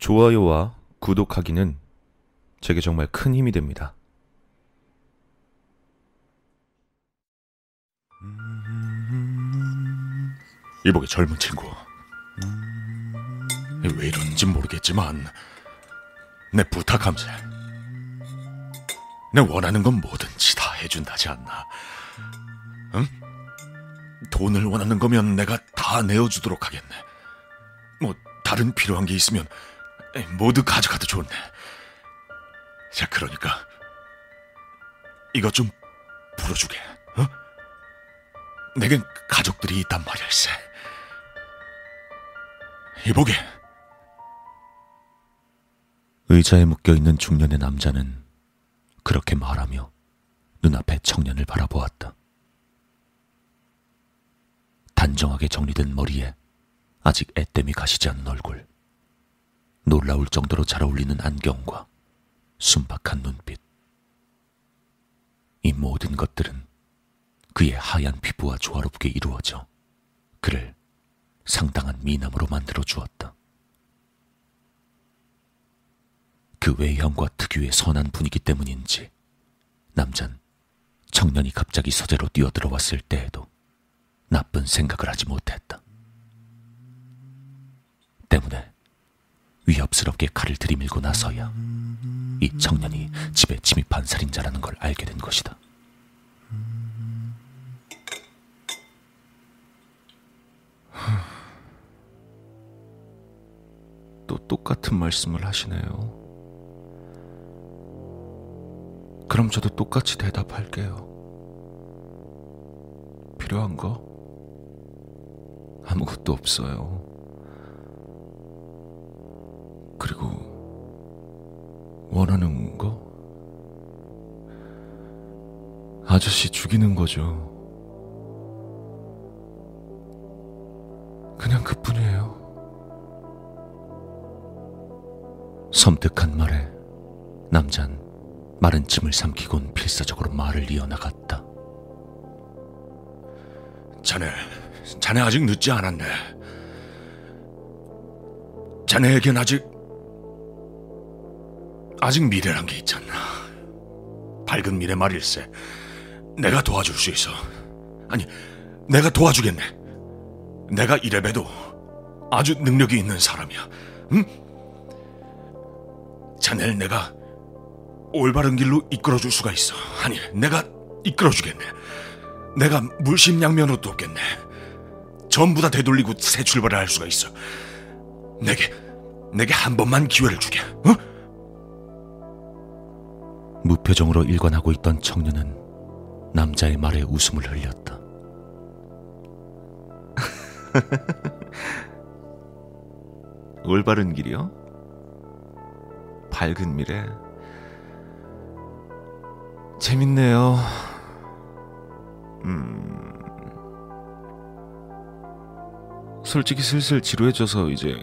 좋아요와 구독하기는 제게 정말 큰 힘이 됩니다. 이보게 젊은 친구. 왜 이런지 모르겠지만 내 부탁함세. 내 원하는 건 뭐든지 다 해준다지 않나. 응? 돈을 원하는 거면 내가 다 내어주도록 하겠네. 뭐 다른 필요한 게 있으면 모두 가져가도 좋네. 자, 그러니까 이것 좀 풀어주게. 어? 내겐 가족들이 있단 말일세. 이보게. 의자에 묶여 있는 중년의 남자는 그렇게 말하며 눈앞에 청년을 바라보았다. 단정하게 정리된 머리에 아직 애땜이 가시지 않은 얼굴, 놀라울 정도로 잘 어울리는 안경과 순박한 눈빛. 이 모든 것들은 그의 하얀 피부와 조화롭게 이루어져 그를 상당한 미남으로 만들어 주었다. 그 외형과 특유의 선한 분위기 때문인지 남잔 청년이 갑자기 서재로 뛰어들어왔을 때에도 나쁜 생각을 하지 못했다. 때문에 위협스럽게 칼을 들이밀고 나서야 이 청년이 집에 침입한 살인자라는 걸 알게 된 것이다. 또 똑같은 말씀을 하시네요. 그럼 저도 똑같이 대답할게요. 필요한 거? 아무것도 없어요. 그리고 원하는 거? 아저씨 죽이는 거죠. 그냥 그뿐이에요. 섬뜩한 말에 남잔 마른 침을 삼키곤 필사적으로 말을 이어나갔다. 자네, 자네 아직 늦지 않았네. 자네에겐 아직 아직 미래란 게 있잖아. 밝은 미래 말일세. 내가 도와줄 수 있어. 아니, 내가 도와주겠네. 내가 이래봬도 아주 능력이 있는 사람이야. 응? 자네를 내가 올바른 길로 이끌어줄 수가 있어. 아니, 내가 이끌어주겠네. 내가 물심양면으로 돕겠네. 전부 다 되돌리고 새 출발을 할 수가 있어. 내게, 내게 한 번만 기회를 주게. 어? 무표정으로 일관하고 있던 청년은 남자의 말에 웃음을 흘렸다. 올바른 길이요? 밝은 미래. 재밌네요. 음. 솔직히 슬슬 지루해져서 이제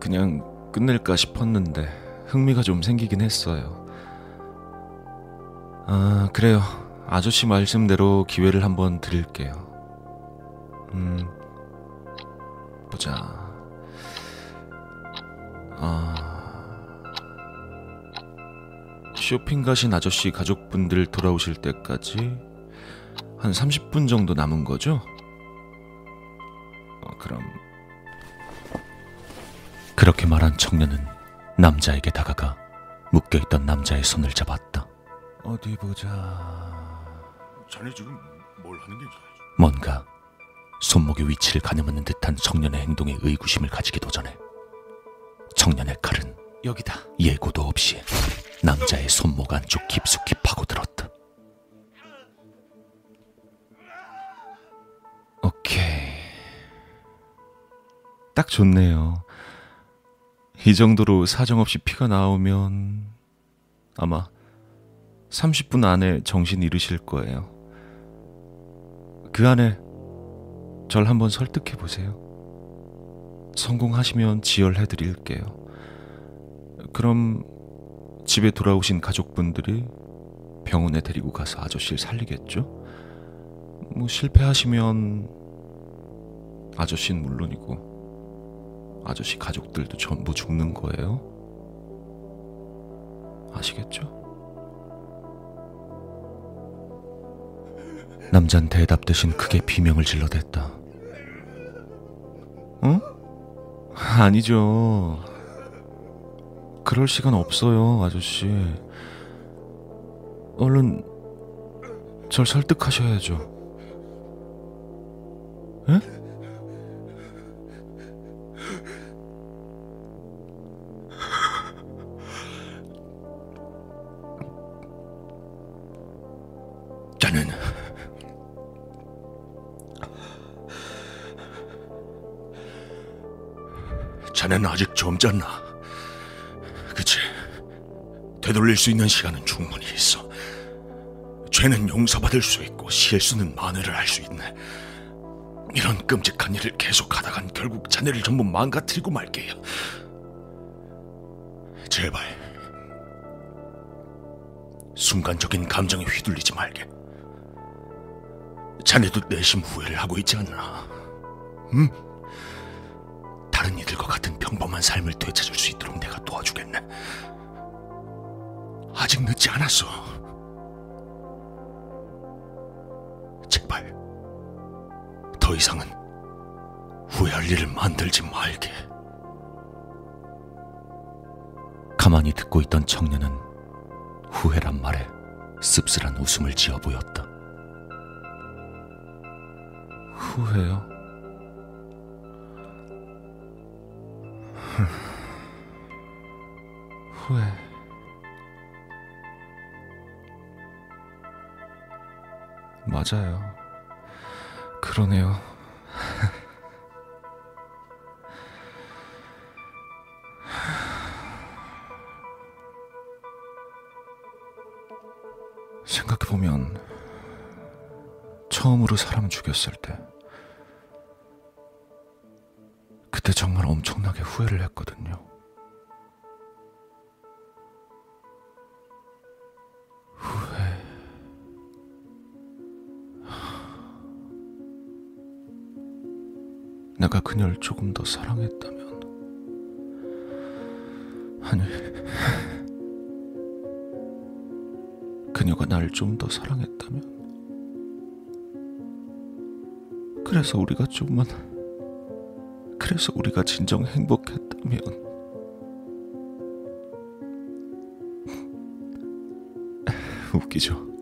그냥 끝낼까 싶었는데 흥미가 좀 생기긴 했어요. 아, 그래요. 아저씨 말씀대로 기회를 한번 드릴게요. 음, 보자. 아, 쇼핑 가신 아저씨 가족분들 돌아오실 때까지 한 30분 정도 남은 거죠? 어, 그럼. 그렇게 말한 청년은 남자에게 다가가 묶여있던 남자의 손을 잡았다. 어디 보자. 자네 지금 뭘 하는 게 뭔가 손목의 위치를 가늠하는 듯한 청년의 행동에 의구심을 가지기도 전에 청년의 칼은 여기다. 예고도 없이 남자의 손목 안쪽 깊숙이 파고들었다. 오케이. 딱 좋네요. 이 정도로 사정없이 피가 나오면 아마 30분 안에 정신 잃으실 거예요. 그 안에 절 한번 설득해 보세요. 성공하시면 지혈해 드릴게요. 그럼 집에 돌아오신 가족분들이 병원에 데리고 가서 아저씨를 살리겠죠? 뭐 실패하시면 아저씨는 물론이고 아저씨 가족들도 전부 죽는 거예요? 아시겠죠? 남잔 대답 대신 크게 비명을 질러댔다. 어? 아니죠. 그럴 시간 없어요, 아저씨. 얼른 절 설득하셔야죠. 에? 자네는 아직 젊잖나. 그치? 되돌릴 수 있는 시간은 충분히 있어. 죄는 용서받을 수 있고 실수는 만회를 할 수 있네. 이런 끔찍한 일을 계속하다간 결국 자네를 전부 망가뜨리고 말게요. 제발 순간적인 감정에 휘둘리지 말게. 자네도 내심 후회를 하고 있지 않나? 응? 이들과 같은 평범한 삶을 되찾을 수 있도록 내가 도와주겠네. 아직 늦지 않았어. 제발 더 이상은 후회할 일을 만들지 말게. 가만히 듣고 있던 청년은 후회란 말에 씁쓸한 웃음을 지어 보였다. 후회요? 후회. 맞아요. 그러네요. 생각해보면, 처음으로 사람 죽였을 때, 그때 정말 엄청나게 후회를 했거든요. 내가 그녀를 조금 더 사랑했다면, 아니, 그녀가 나를 좀 더 사랑했다면, 그래서 우리가 좀만 그래서 우리가 진정 행복했다면. 웃기죠.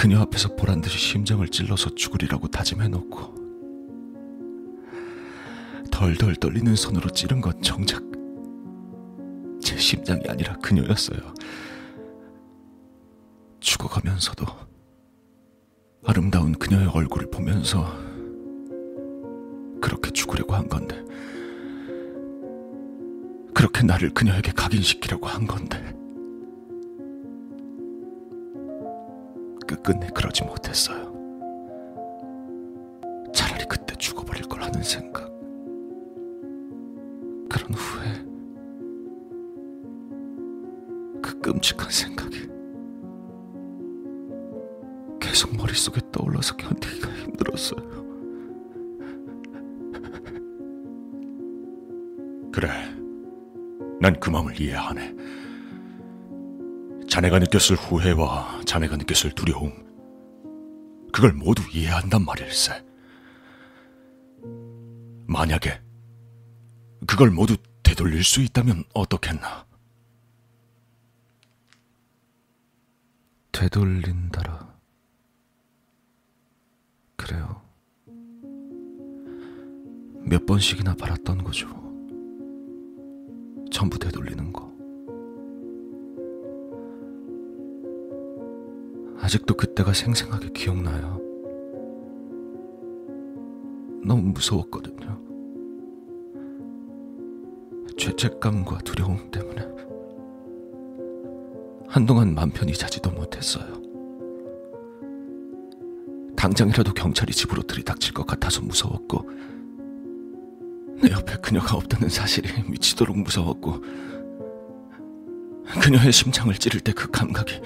그녀 앞에서 보란 듯이 심장을 찔러서 죽으리라고 다짐해놓고 덜덜 떨리는 손으로 찌른 건 정작 제 심장이 아니라 그녀였어요. 죽어가면서도 아름다운 그녀의 얼굴을 보면서 그렇게 죽으려고 한 건데, 그렇게 나를 그녀에게 각인시키려고 한 건데, 끝끝내 그러지 못했어요. 차라리 그때 죽어버릴 걸 하는 생각, 그런 후회, 그 끔찍한 생각이 계속 머릿속에 떠올라서 견디기가 힘들었어요. 그래. 난 그 마음을 이해하네. 자네가 느꼈을 후회와 자네가 느꼈을 두려움. 그걸 모두 이해한단 말일세. 만약에 그걸 모두 되돌릴 수 있다면 어떻겠나? 되돌린다라. 그래요. 몇 번씩이나 바랐던 거죠. 전부 되돌리는 거. 아직도 그때가 생생하게 기억나요. 너무 무서웠거든요. 죄책감과 두려움 때문에 한동안 맘 편히 자지도 못했어요. 당장이라도 경찰이 집으로 들이닥칠 것 같아서 무서웠고, 내 옆에 그녀가 없다는 사실이 미치도록 무서웠고, 그녀의 심장을 찌를 때 그 감각이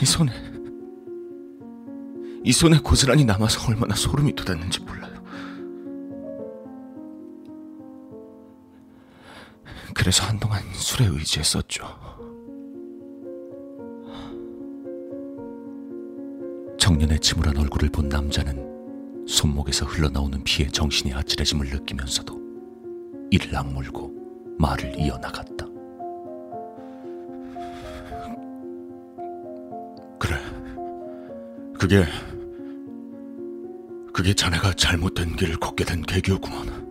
이 손에 이 손에 고스란히 남아서 얼마나 소름이 돋았는지 몰라요. 그래서 한동안 술에 의지했었죠. 청년의 침울한 얼굴을 본 남자는 손목에서 흘러나오는 피에 정신이 아찔해짐을 느끼면서도 이를 악물고 말을 이어나갔다. 그게 그게 자네가 잘못된 길을 걷게 된 계기였구먼.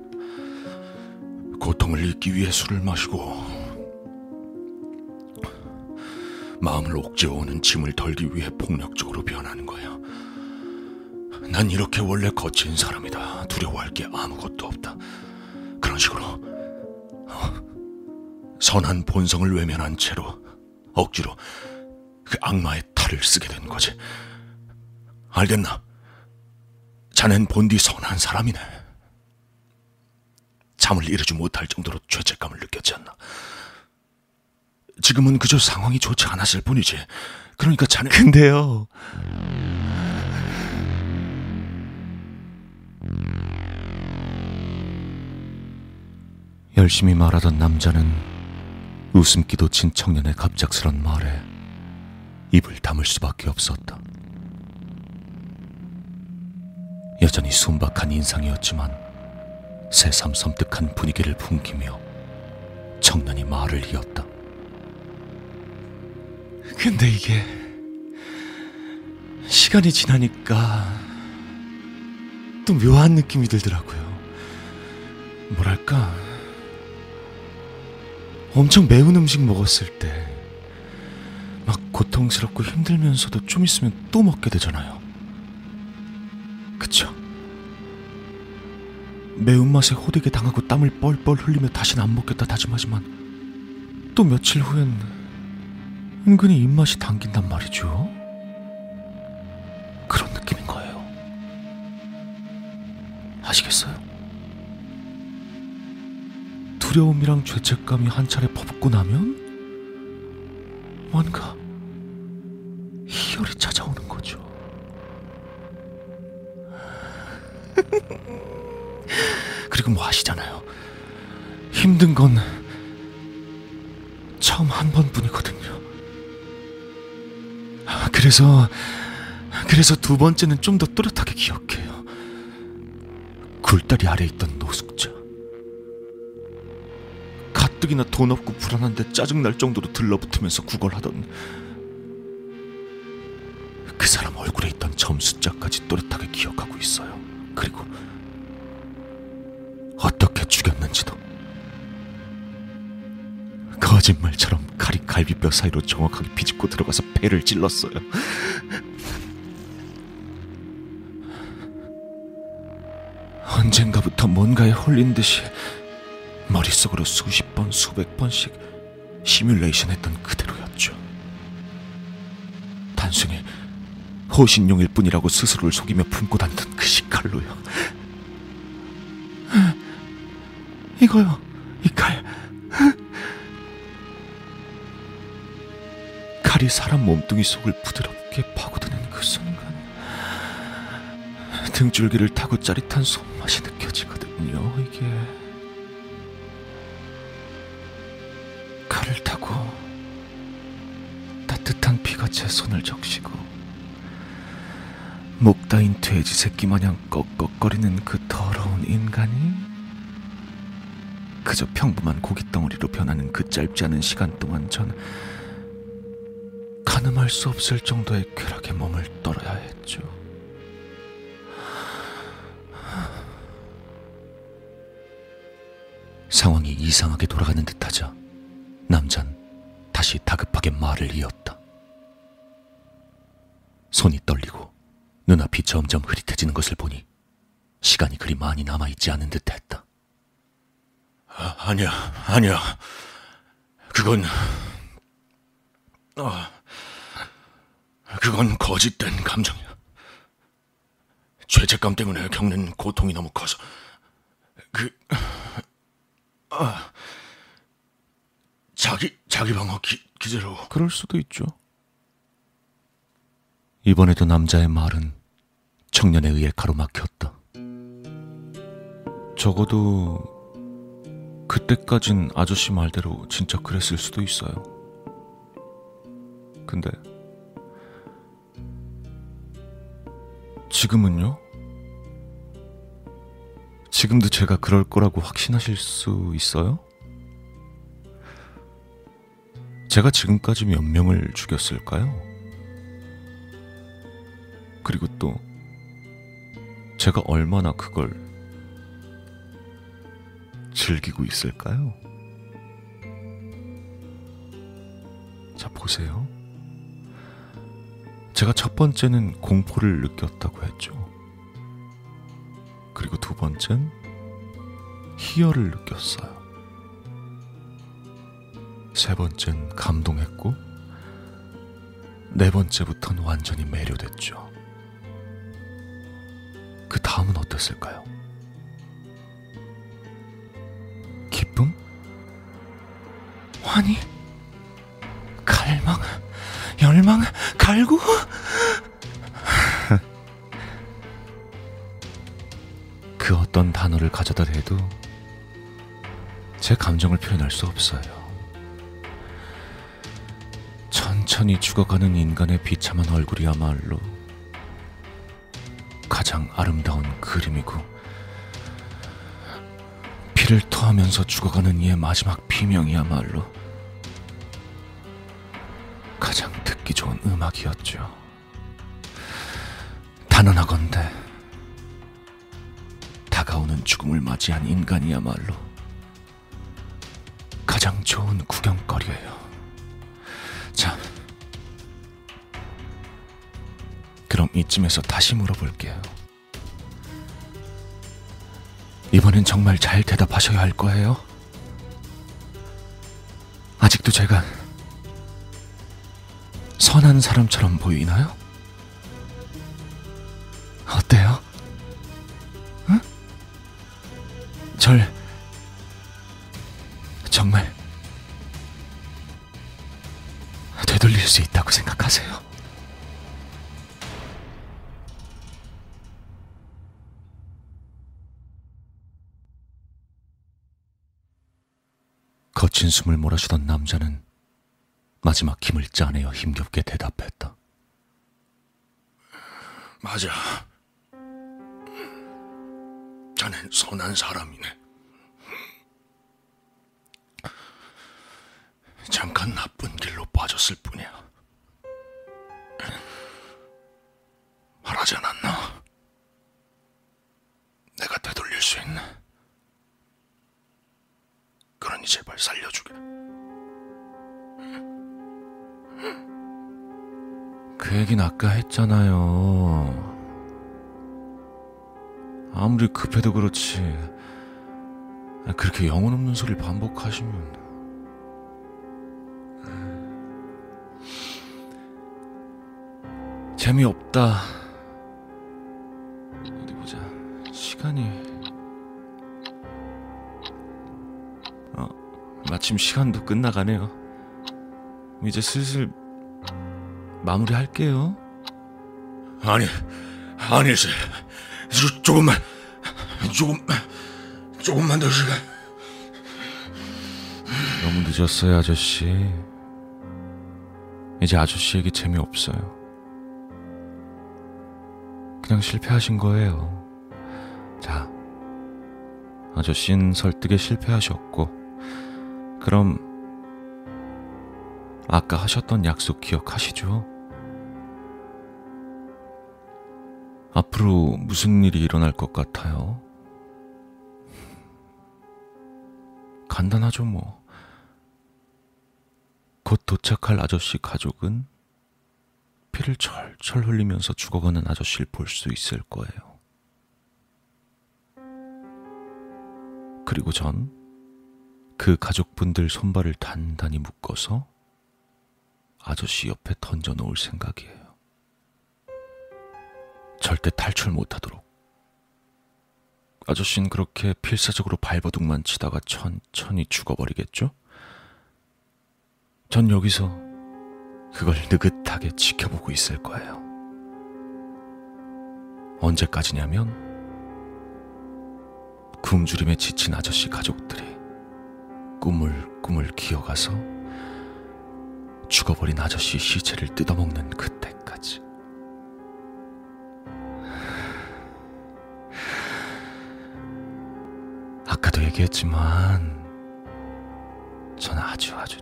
고통을 잊기 위해 술을 마시고 마음을 옥죄어오는 짐을 덜기 위해 폭력적으로 변하는 거야. 난 이렇게 원래 거친 사람이다. 두려워할 게 아무것도 없다. 그런 식으로 어, 선한 본성을 외면한 채로 억지로 그 악마의 탈을 쓰게 된 거지. 알겠나? 자넨 본디 선한 사람이네. 잠을 이루지 못할 정도로 죄책감을 느꼈지 않나? 지금은 그저 상황이 좋지 않았을 뿐이지. 그러니까 자네 근데요. 열심히 말하던 남자는 웃음기도 친 청년의 갑작스런 말에 입을 다물 수밖에 없었다. 여전히 순박한 인상이었지만 새삼 섬뜩한 분위기를 풍기며 청년이 말을 이었다. 근데 이게 시간이 지나니까 또 묘한 느낌이 들더라고요. 뭐랄까 엄청 매운 음식 먹었을 때 막 고통스럽고 힘들면서도 좀 있으면 또 먹게 되잖아요. 그쵸? 매운맛에 호되게 당하고 땀을 뻘뻘 흘리며 다시는 안 먹겠다 다짐하지만 또 며칠 후엔 은근히 입맛이 당긴단 말이죠. 그런 느낌인 거예요. 아시겠어요? 두려움이랑 죄책감이 한 차례 퍼붓고 나면 뭔가 희열이 찾아오는 거죠. 그리고 뭐. 힘든 건 처음 한 번뿐이거든요. 그래서 그래서 두 번째는 좀 더 또렷하게 기억해요. 굴다리 아래 있던 노숙자. 가뜩이나 돈 없고 불안한데 짜증 날 정도로 들러붙으면서 구걸하던 그 사람 얼굴에 있던 점 숫자까지 또렷하게 기억하고 있어요. 그리고 어떻게 죽였는지도 거짓말처럼 칼이 갈비뼈 사이로 정확하게 비집고 들어가서 배를 찔렀어요. 언젠가부터 뭔가에 홀린 듯이 머릿속으로 수십 번, 수백 번씩 시뮬레이션 했던 그대로였죠. 단순히 호신용일 뿐이라고 스스로를 속이며 품고 다니던 그 식칼로요. 이거요, 이 칼. 칼이 사람 몸뚱이 속을 부드럽게 파고드는 그 순간 등줄기를 타고 짜릿한 손맛이 느껴지거든요, 이게. 칼을 타고 따뜻한 피가 제 손을 적시고 목 따인 돼지 새끼 마냥 꺽꺽거리는 그 더러운 인간이 그저 평범한 고깃덩어리로 변하는 그 짧지 않은 시간 동안 전 가늠할 수 없을 정도의 쾌락에 몸을 떨어야 했죠. 상황이 이상하게 돌아가는 듯하자 남잔 다시 다급하게 말을 이었다. 손이 떨리고 눈앞이 점점 흐릿해지는 것을 보니 시간이 그리 많이 남아있지 않은 듯했다. 아, 아니야, 아니야. 그건 아, 그건 거짓된 감정이야. 죄책감 때문에 겪는 고통이 너무 커서 그 아, 자기 자기 방어 기, 기제로 그럴 수도 있죠. 이번에도 남자의 말은 청년에 의해 가로막혔다. 적어도 그때까진 아저씨 말대로 진짜 그랬을 수도 있어요. 근데 지금은요? 지금도 제가 그럴 거라고 확신하실 수 있어요? 제가 지금까지 몇 명을 죽였을까요? 그리고 또 제가 얼마나 그걸 즐기고 있을까요? 자, 보세요. 제가 첫 번째는 공포를 느꼈다고 했죠. 그리고 두 번째는 희열을 느꼈어요. 세 번째는 감동했고, 네 번째부터는 완전히 매료됐죠. 그 다음은 어땠을까요? 환희? 갈망? 열망? 갈구? 그 어떤 단어를 가져다 대도 제 감정을 표현할 수 없어요. 천천히 죽어가는 인간의 비참한 얼굴이야말로 가장 아름다운 그림이고 피를 토하면서 죽어가는 이의 마지막 비명이야말로 음악이었죠. 단언하건대 다가오는 죽음을 맞이한 인간이야말로 가장 좋은 구경거리예요. 자, 그럼 이쯤에서 다시 물어볼게요. 이번엔 정말 잘 대답하셔야 할 거예요. 아직도 제가 선한 사람처럼 보이나요? 어때요? 응? 절 정말 되돌릴 수 있다고 생각하세요? 거친 숨을 몰아쉬던 남자는 마지막 힘을 짜내어 힘겹게 대답했다. 맞아. 자넨 선한 사람이네. 잠깐 나쁜 길로 빠졌을 뿐이야. 말하지 않았나? 내가 되돌릴 수 있네. 그러니 제발 살려주게. 그 얘긴 아까 했잖아요. 아무리 급해도 그렇지. 그렇게 영혼 없는 소리를 반복하시면. 재미없다. 어디 보자. 시간이. 어, 마침 시간도 끝나가네요. 이제 슬슬 마무리할게요. 아니, 아니지. 조, 조금만, 조금, 조금만 더 시간. 너무 늦었어요, 아저씨. 이제 아저씨에게 재미없어요. 그냥 실패하신 거예요. 자, 아저씨는 설득에 실패하셨고, 그럼 아까 하셨던 약속 기억하시죠? 앞으로 무슨 일이 일어날 것 같아요? 간단하죠, 뭐. 곧 도착할 아저씨 가족은 피를 철철 흘리면서 죽어가는 아저씨를 볼 수 있을 거예요. 그리고 전 그 가족분들 손발을 단단히 묶어서 아저씨 옆에 던져 놓을 생각이에요. 절대 탈출 못하도록. 아저씨는 그렇게 필사적으로 발버둥만 치다가 천천히 죽어버리겠죠? 전 여기서 그걸 느긋하게 지켜보고 있을 거예요. 언제까지냐면 굶주림에 지친 아저씨 가족들이 꾸물꾸물 기어가서 죽어버린 아저씨 시체를 뜯어먹는 그때까지. 아까도 얘기했지만 전 아주 아주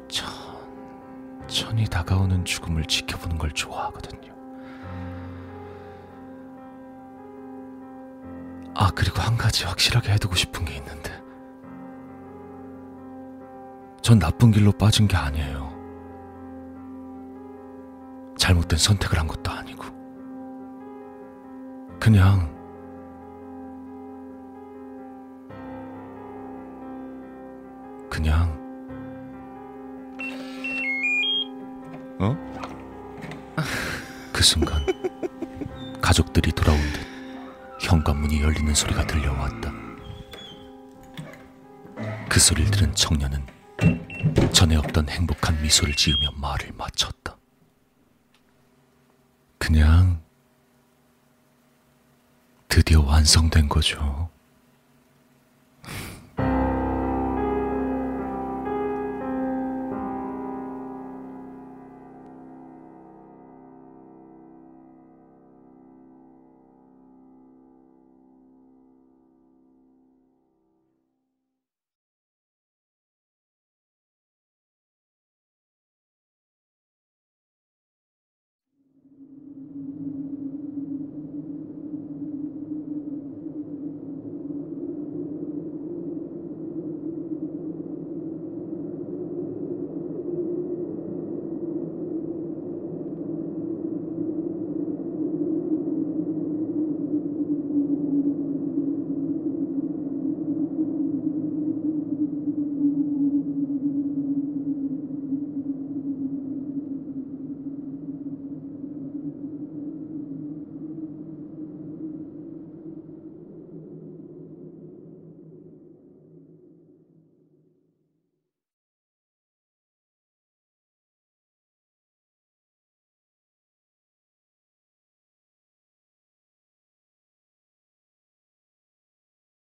천천히 다가오는 죽음을 지켜보는 걸 좋아하거든요. 아, 그리고 한 가지 확실하게 해두고 싶은 게 있는데. 전 나쁜 길로 빠진 게 아니에요. 잘못된 선택을 한 것도 아니고. 그냥, 그냥, 어? 그 순간, 가족들이 돌아온 듯 현관문이 열리는 소리가 들려왔다. 그 소리를 들은 청년은 전에 없던 행복한 미소를 지으며 말을 마쳤다. 그냥 드디어 완성된 거죠.